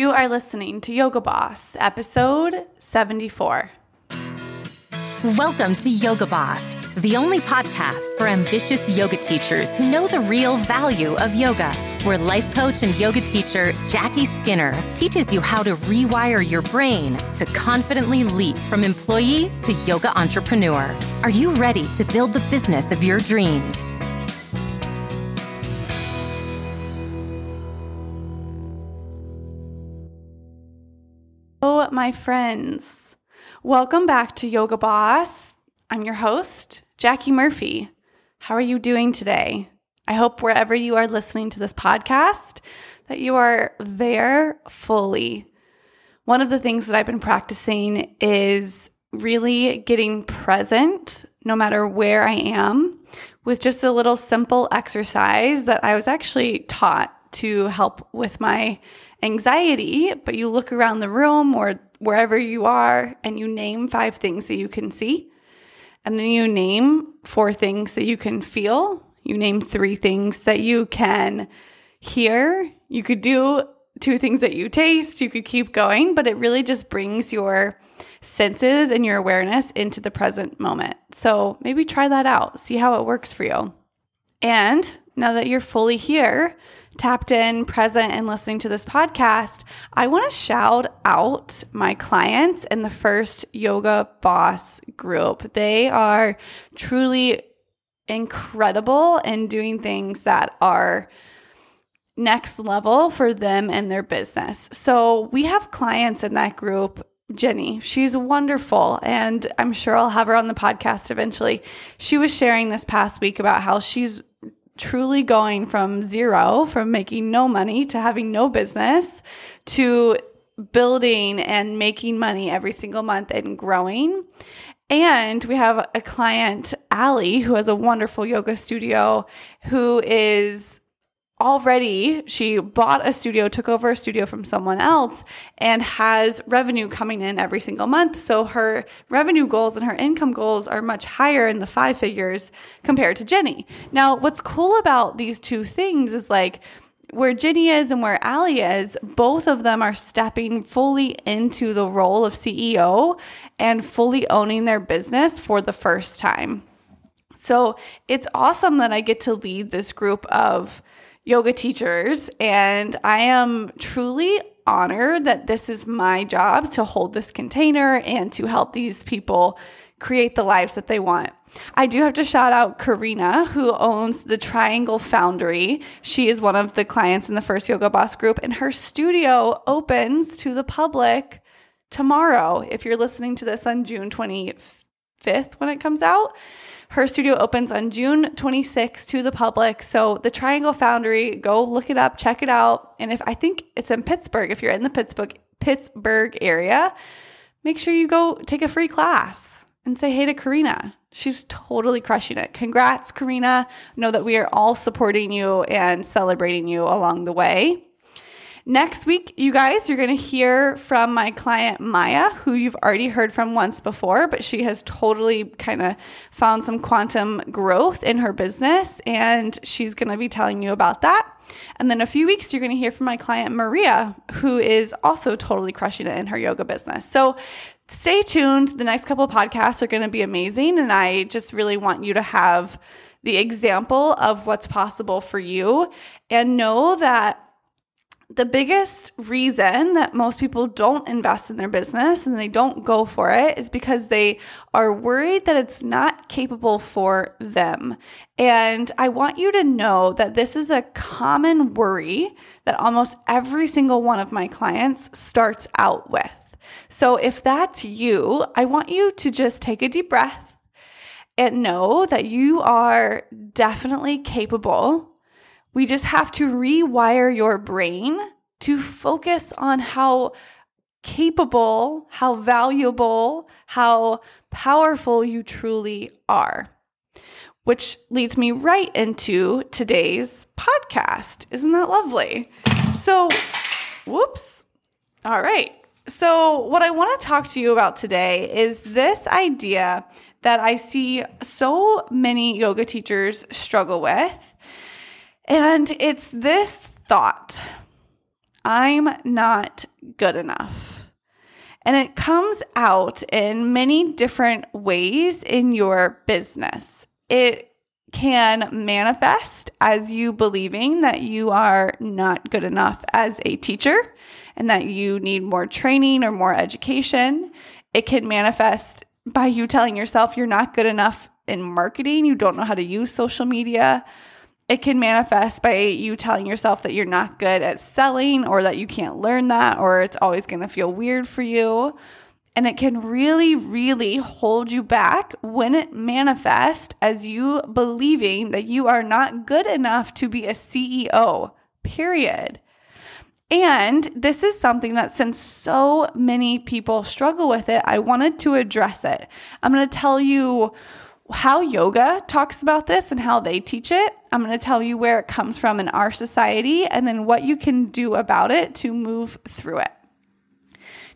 You are listening to Yoga Boss, episode 74. Welcome to Yoga Boss, the only podcast for ambitious yoga teachers who know the real value of yoga. Where life coach and yoga teacher Jackie Skinner teaches you how to rewire your brain to confidently leap from employee to yoga entrepreneur. Are you ready to build the business of your dreams? Hello, my friends. Welcome back to Yoga Boss. I'm your host, Jackie Murphy. How are you doing today? I hope wherever you are listening to this podcast that you are there fully. One of the things that I've been practicing is really getting present no matter where I am with just a little simple exercise that I was actually taught to help with my anxiety, but you look around the room or wherever you are and you name five things that you can see. And then you name four things that you can feel. You name three things that you can hear. You could do two things that you taste. You could keep going, but it really just brings your senses and your awareness into the present moment. So maybe try that out, see how it works for you. And now that you're fully here, tapped in, present, and listening to this podcast, I want to shout out my clients in the first Yoga Boss group. They are truly incredible in doing things that are next level for them and their business. So we have clients in that group. Jenny, she's wonderful, and I'm sure I'll have her on the podcast eventually. She was sharing this past week about how she's truly going from zero, from making no money to having no business to building and making money every single month and growing. And we have a client, Allie, who has a wonderful yoga studio, who is already she bought a studio, took over a studio from someone else, and has revenue coming in every single month. So her revenue goals and her income goals are much higher in the five figures compared to Jenny. Now, what's cool about these two things is like, where Jenny is and where Allie is, both of them are stepping fully into the role of CEO and fully owning their business for the first time. So it's awesome that I get to lead this group of yoga teachers, and I am truly honored that this is my job to hold this container and to help these people create the lives that they want. I do have to shout out Karina, who owns the Triangle Foundry. She is one of the clients in the first Yoga Boss group, and her studio opens to the public tomorrow. If you're listening to this on June 25th when it comes out, her studio opens on June 26th to the public. So the Triangle Foundry, go look it up, check it out. And if I think it's in Pittsburgh, if you're in the Pittsburgh Pittsburgh area, make sure you go take a free class and say hey to Karina. She's totally crushing it. Congrats, Karina. Know that we are all supporting you and celebrating you along the way. Next week, you guys, you're going to hear from my client Maya, who you've already heard from once before, but she has totally kind of found some quantum growth in her business, and she's going to be telling you about that. And then a few weeks, you're going to hear from my client Maria, who is also totally crushing it in her yoga business. So stay tuned. The next couple podcasts are going to be amazing, and I just really want you to have the example of what's possible for you and know that the biggest reason that most people don't invest in their business and they don't go for it is because they are worried that it's not capable for them. And I want you to know that this is a common worry that almost every single one of my clients starts out with. So if that's you, I want you to just take a deep breath and know that you are definitely capable we just have to rewire your brain to focus on how capable, how valuable, how powerful you truly are. Which leads me right into today's podcast. Isn't that lovely? So, whoops. All right. So, what I want to talk to you about today is this idea that I see so many yoga teachers struggle with and it's this thought I'm not good enough. And it comes out in many different ways in your business. It can manifest as you believing that you are not good enough as a teacher and that you need more training or more education. It can manifest by you telling yourself you're not good enough in marketing, you don't know how to use social media. It can manifest by you telling yourself that you're not good at selling or that you can't learn that or it's always going to feel weird for you. And it can really, really hold you back when it manifests as you believing that you are not good enough to be a CEO, period. And this is something that since so many people struggle with it, I wanted to address it. I'm going to tell you how yoga talks about this and how they teach it. I'm going to tell you where it comes from in our society and then what you can do about it to move through it.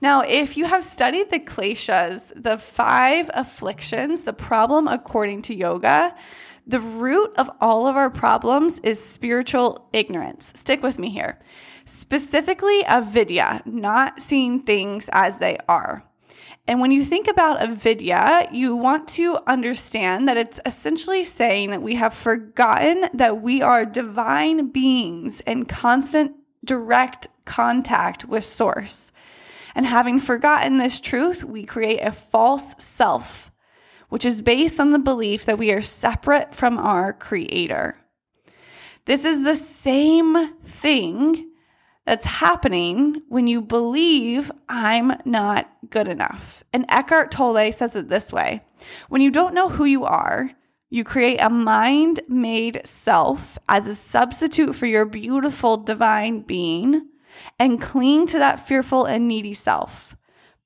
Now, if you have studied the kleshas, the five afflictions, the problem according to yoga, the root of all of our problems is spiritual ignorance. Stick with me here. Specifically, avidya, not seeing things as they are. And when you think about avidya, you want to understand that it's essentially saying that we have forgotten that we are divine beings in constant direct contact with Source. And having forgotten this truth, we create a false self, which is based on the belief that we are separate from our Creator. This is the same thing that's happening when you believe I'm not good enough. And Eckhart Tolle says it this way When you don't know who you are, you create a mind made self as a substitute for your beautiful divine being and cling to that fearful and needy self.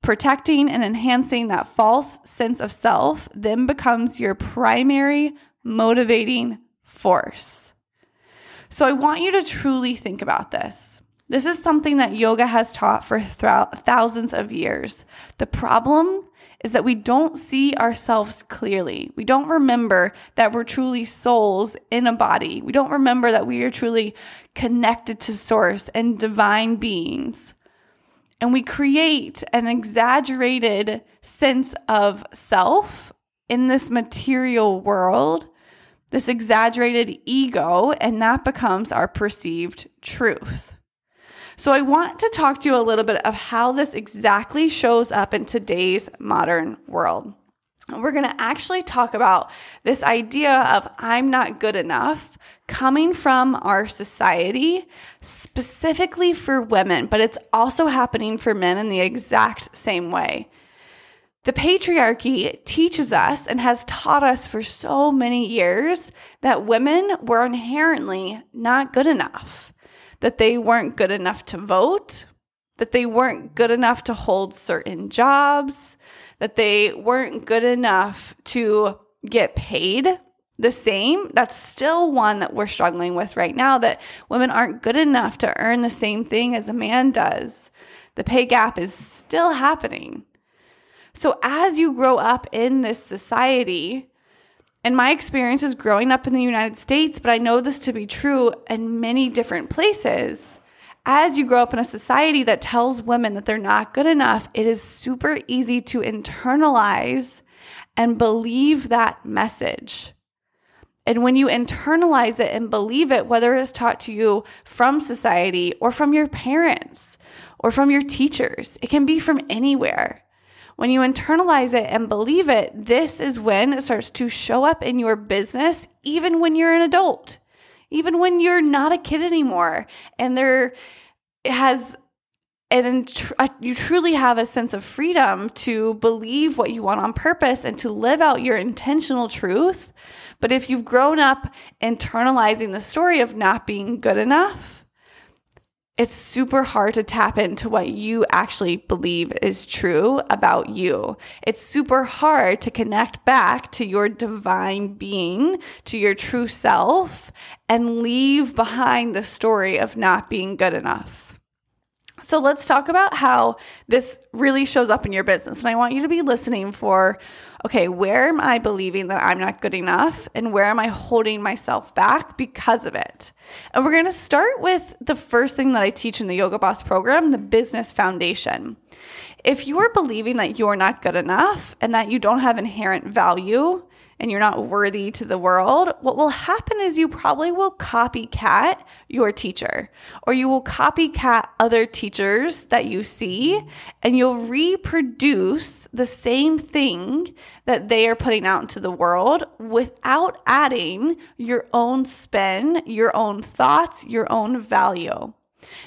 Protecting and enhancing that false sense of self then becomes your primary motivating force. So I want you to truly think about this. This is something that yoga has taught for thousands of years. The problem is that we don't see ourselves clearly. We don't remember that we're truly souls in a body. We don't remember that we are truly connected to source and divine beings. And we create an exaggerated sense of self in this material world, this exaggerated ego, and that becomes our perceived truth. So, I want to talk to you a little bit of how this exactly shows up in today's modern world. We're going to actually talk about this idea of I'm not good enough coming from our society, specifically for women, but it's also happening for men in the exact same way. The patriarchy teaches us and has taught us for so many years that women were inherently not good enough that they weren't good enough to vote, that they weren't good enough to hold certain jobs, that they weren't good enough to get paid the same. That's still one that we're struggling with right now that women aren't good enough to earn the same thing as a man does. The pay gap is still happening. So, as you grow up in this society, and my experience is growing up in the United States, but I know this to be true in many different places. As you grow up in a society that tells women that they're not good enough, it is super easy to internalize and believe that message. And when you internalize it and believe it, whether it's taught to you from society or from your parents or from your teachers, it can be from anywhere. When you internalize it and believe it, this is when it starts to show up in your business, even when you're an adult, even when you're not a kid anymore. And there has, and uh, you truly have a sense of freedom to believe what you want on purpose and to live out your intentional truth. But if you've grown up internalizing the story of not being good enough, it's super hard to tap into what you actually believe is true about you. It's super hard to connect back to your divine being, to your true self, and leave behind the story of not being good enough. So let's talk about how this really shows up in your business. And I want you to be listening for okay, where am I believing that I'm not good enough? And where am I holding myself back because of it? And we're going to start with the first thing that I teach in the Yoga Boss program the business foundation. If you are believing that you're not good enough and that you don't have inherent value, and you're not worthy to the world, what will happen is you probably will copycat your teacher or you will copycat other teachers that you see and you'll reproduce the same thing that they are putting out into the world without adding your own spin, your own thoughts, your own value.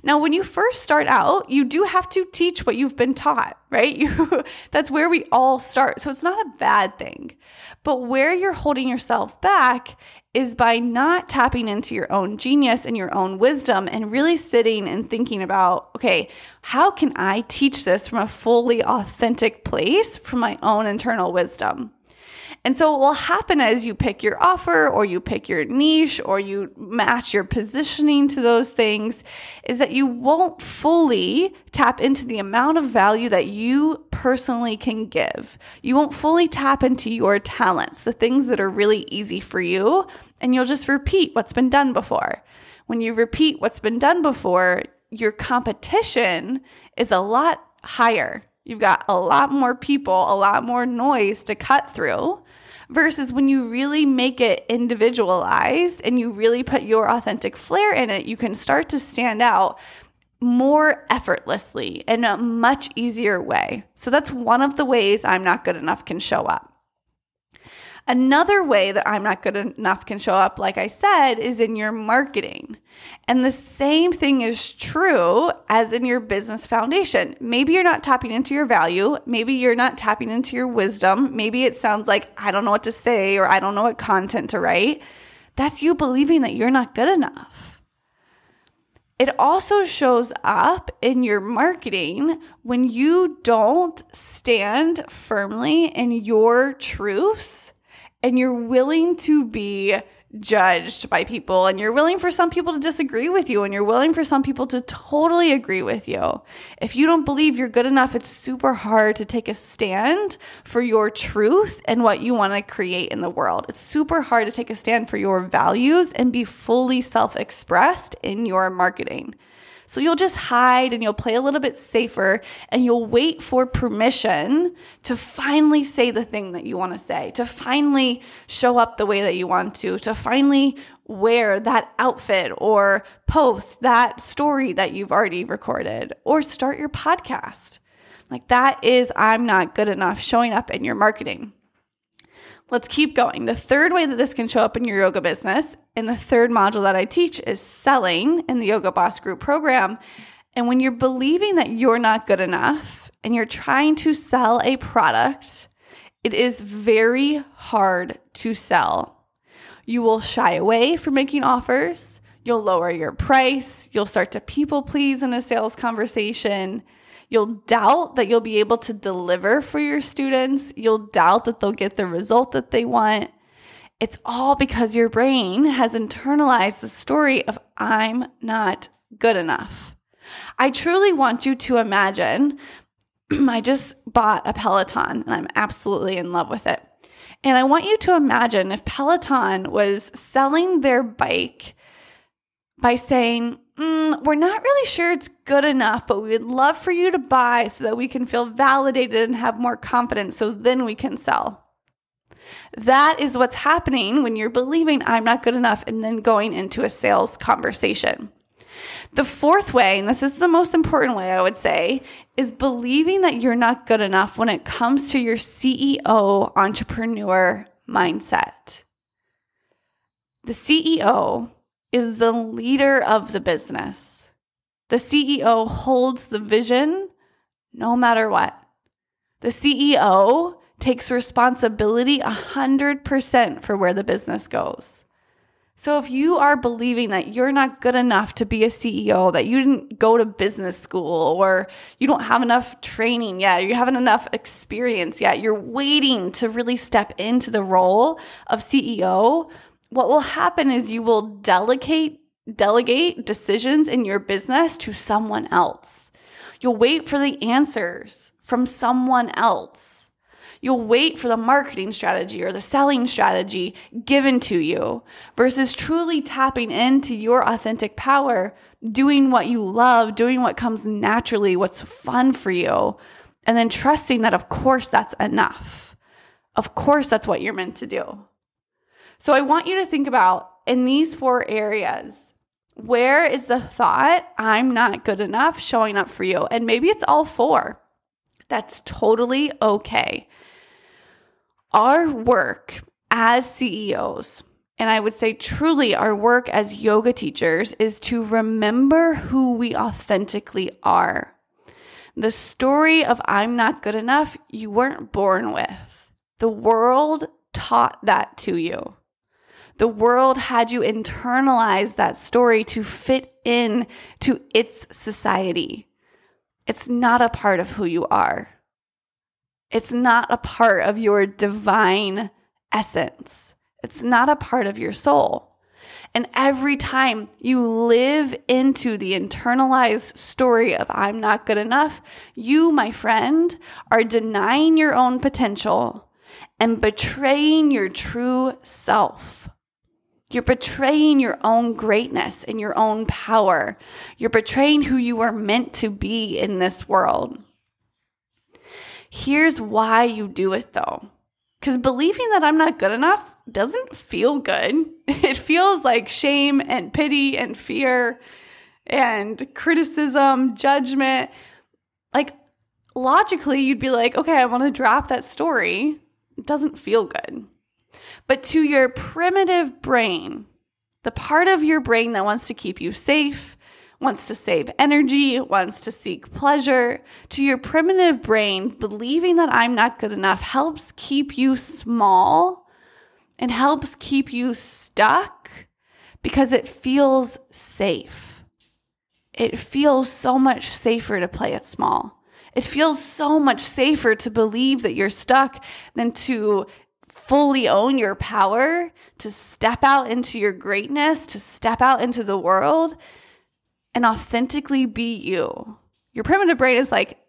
Now, when you first start out, you do have to teach what you've been taught, right? You, that's where we all start. So it's not a bad thing. But where you're holding yourself back is by not tapping into your own genius and your own wisdom and really sitting and thinking about, okay, how can I teach this from a fully authentic place from my own internal wisdom? And so, what will happen as you pick your offer or you pick your niche or you match your positioning to those things is that you won't fully tap into the amount of value that you personally can give. You won't fully tap into your talents, the things that are really easy for you, and you'll just repeat what's been done before. When you repeat what's been done before, your competition is a lot higher. You've got a lot more people, a lot more noise to cut through versus when you really make it individualized and you really put your authentic flair in it, you can start to stand out more effortlessly in a much easier way. So that's one of the ways I'm not good enough can show up. Another way that I'm not good enough can show up, like I said, is in your marketing. And the same thing is true as in your business foundation. Maybe you're not tapping into your value. Maybe you're not tapping into your wisdom. Maybe it sounds like, I don't know what to say or I don't know what content to write. That's you believing that you're not good enough. It also shows up in your marketing when you don't stand firmly in your truths and you're willing to be judged by people and you're willing for some people to disagree with you and you're willing for some people to totally agree with you. If you don't believe you're good enough, it's super hard to take a stand for your truth and what you want to create in the world. It's super hard to take a stand for your values and be fully self expressed in your marketing. So you'll just hide and you'll play a little bit safer and you'll wait for permission to finally say the thing that you want to say, to finally show up the way that you want to, to finally wear that outfit or post that story that you've already recorded or start your podcast. Like that is, I'm not good enough showing up in your marketing. Let's keep going. The third way that this can show up in your yoga business, and the third module that I teach is selling in the Yoga Boss Group program. And when you're believing that you're not good enough and you're trying to sell a product, it is very hard to sell. You will shy away from making offers. You'll lower your price. You'll start to people please in a sales conversation. You'll doubt that you'll be able to deliver for your students. You'll doubt that they'll get the result that they want. It's all because your brain has internalized the story of I'm not good enough. I truly want you to imagine I just bought a Peloton and I'm absolutely in love with it. And I want you to imagine if Peloton was selling their bike by saying, mm, we're not really sure it's good enough, but we would love for you to buy so that we can feel validated and have more confidence so then we can sell. That is what's happening when you're believing I'm not good enough and then going into a sales conversation. The fourth way, and this is the most important way I would say, is believing that you're not good enough when it comes to your CEO entrepreneur mindset. The CEO is the leader of the business. The CEO holds the vision no matter what. The CEO takes responsibility 100% for where the business goes. So if you are believing that you're not good enough to be a CEO, that you didn't go to business school or you don't have enough training yet, you haven't enough experience yet, you're waiting to really step into the role of CEO, what will happen is you will delegate delegate decisions in your business to someone else. You'll wait for the answers from someone else. You'll wait for the marketing strategy or the selling strategy given to you versus truly tapping into your authentic power, doing what you love, doing what comes naturally, what's fun for you, and then trusting that, of course, that's enough. Of course, that's what you're meant to do. So I want you to think about in these four areas where is the thought, I'm not good enough, showing up for you? And maybe it's all four. That's totally okay. Our work as CEOs, and I would say truly our work as yoga teachers, is to remember who we authentically are. The story of I'm not good enough, you weren't born with. The world taught that to you. The world had you internalize that story to fit in to its society. It's not a part of who you are. It's not a part of your divine essence. It's not a part of your soul. And every time you live into the internalized story of I'm not good enough, you, my friend, are denying your own potential and betraying your true self. You're betraying your own greatness and your own power. You're betraying who you were meant to be in this world. Here's why you do it though. Because believing that I'm not good enough doesn't feel good. It feels like shame and pity and fear and criticism, judgment. Like, logically, you'd be like, okay, I want to drop that story. It doesn't feel good. But to your primitive brain, the part of your brain that wants to keep you safe, wants to save energy, wants to seek pleasure, to your primitive brain, believing that I'm not good enough helps keep you small and helps keep you stuck because it feels safe. It feels so much safer to play it small. It feels so much safer to believe that you're stuck than to fully own your power, to step out into your greatness, to step out into the world and authentically be you. Your primitive brain is like,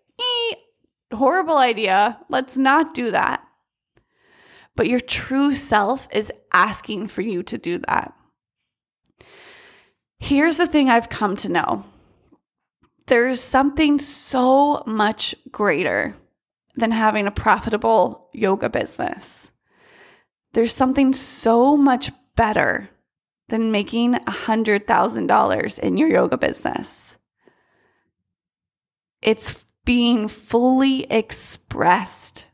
horrible idea. Let's not do that. But your true self is asking for you to do that. Here's the thing I've come to know there's something so much greater than having a profitable yoga business. There's something so much better than making $100,000 in your yoga business. It's being fully expressed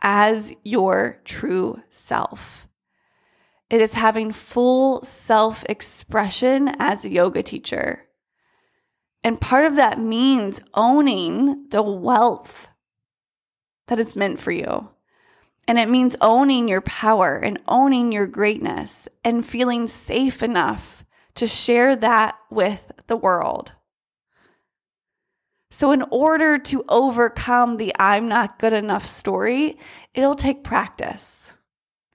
as your true self. It is having full self expression as a yoga teacher. And part of that means owning the wealth that is meant for you. And it means owning your power and owning your greatness and feeling safe enough to share that with the world. So, in order to overcome the I'm not good enough story, it'll take practice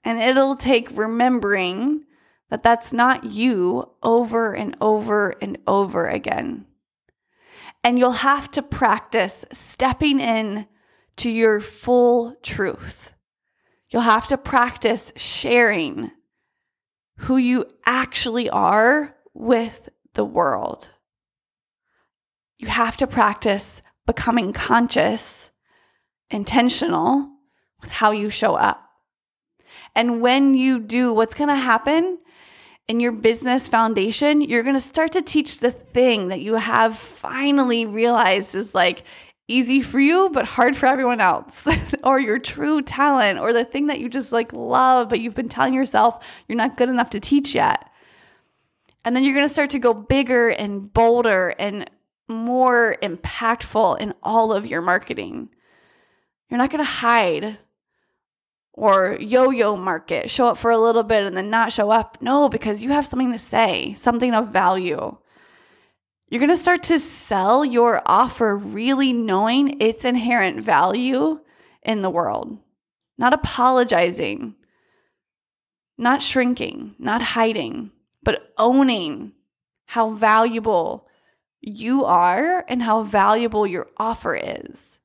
and it'll take remembering that that's not you over and over and over again. And you'll have to practice stepping in to your full truth You'll have to practice sharing who you actually are with the world. You have to practice becoming conscious, intentional with how you show up. And when you do, what's going to happen in your business foundation, you're going to start to teach the thing that you have finally realized is like, easy for you but hard for everyone else. Or your true talent or the thing that you just like love but you've been telling yourself you're not good enough to teach yet. And then you're going to start to go bigger and bolder and more impactful in all of your marketing. You're not going to hide or yo-yo market show up for a little bit and then not show up. No because you have something to say something of value you're going to start to sell your offer really knowing its inherent value in the world, not apologizing, not shrinking, not hiding, but owning how valuable you are and how valuable your offer is,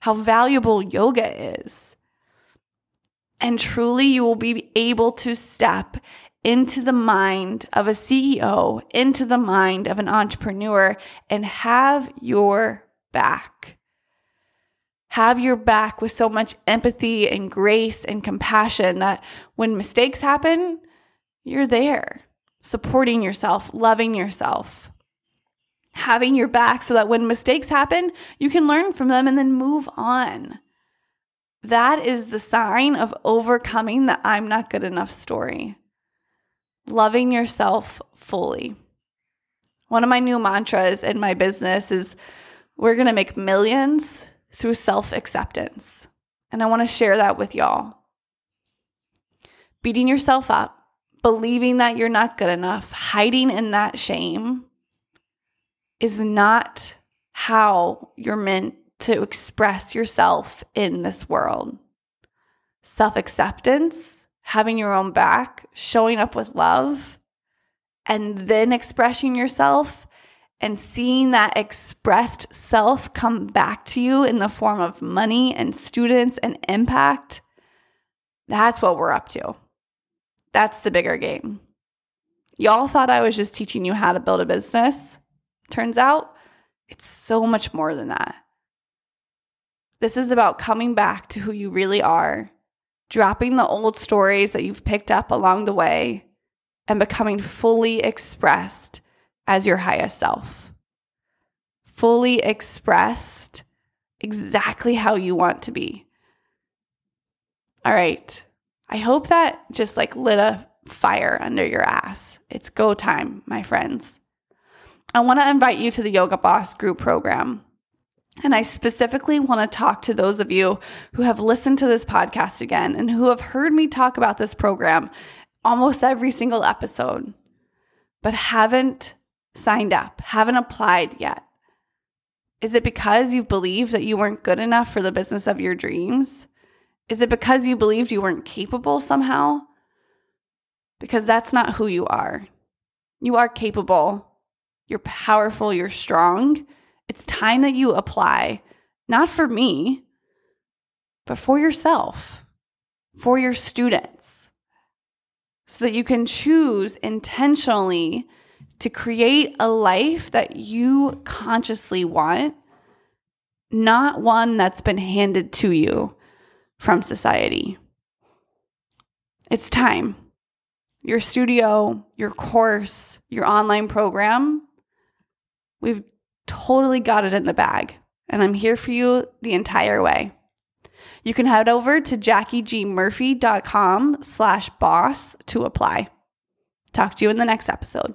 how valuable yoga is. And truly, you will be able to step into the mind of a CEO, into the mind of an entrepreneur, and have your back. Have your back with so much empathy and grace and compassion that when mistakes happen, you're there, supporting yourself, loving yourself, having your back so that when mistakes happen, you can learn from them and then move on. That is the sign of overcoming the I'm not good enough story. Loving yourself fully. One of my new mantras in my business is we're going to make millions through self acceptance. And I want to share that with y'all. Beating yourself up, believing that you're not good enough, hiding in that shame is not how you're meant to express yourself in this world. Self acceptance, having your own back, showing up with love, and then expressing yourself and seeing that expressed self come back to you in the form of money and students and impact. That's what we're up to. That's the bigger game. Y'all thought I was just teaching you how to build a business. Turns out it's so much more than that. This is about coming back to who you really are, dropping the old stories that you've picked up along the way, and becoming fully expressed as your highest self. Fully expressed exactly how you want to be. All right. I hope that just like lit a fire under your ass. It's go time, my friends. I want to invite you to the Yoga Boss group program. And I specifically want to talk to those of you who have listened to this podcast again and who have heard me talk about this program almost every single episode, but haven't signed up, haven't applied yet. Is it because you believed that you weren't good enough for the business of your dreams? Is it because you believed you weren't capable somehow? Because that's not who you are. You are capable, you're powerful, you're strong it's time that you apply, not for me, but for yourself, for your students, so that you can choose intentionally to create a life that you consciously want, not one that's been handed to you from society. It's time. Your studio, your course, your online program, we've totally got it in the bag, and I'm here for you the entire way. You can head over to jackiegmurphy.com slash boss to apply. Talk to you in the next episode.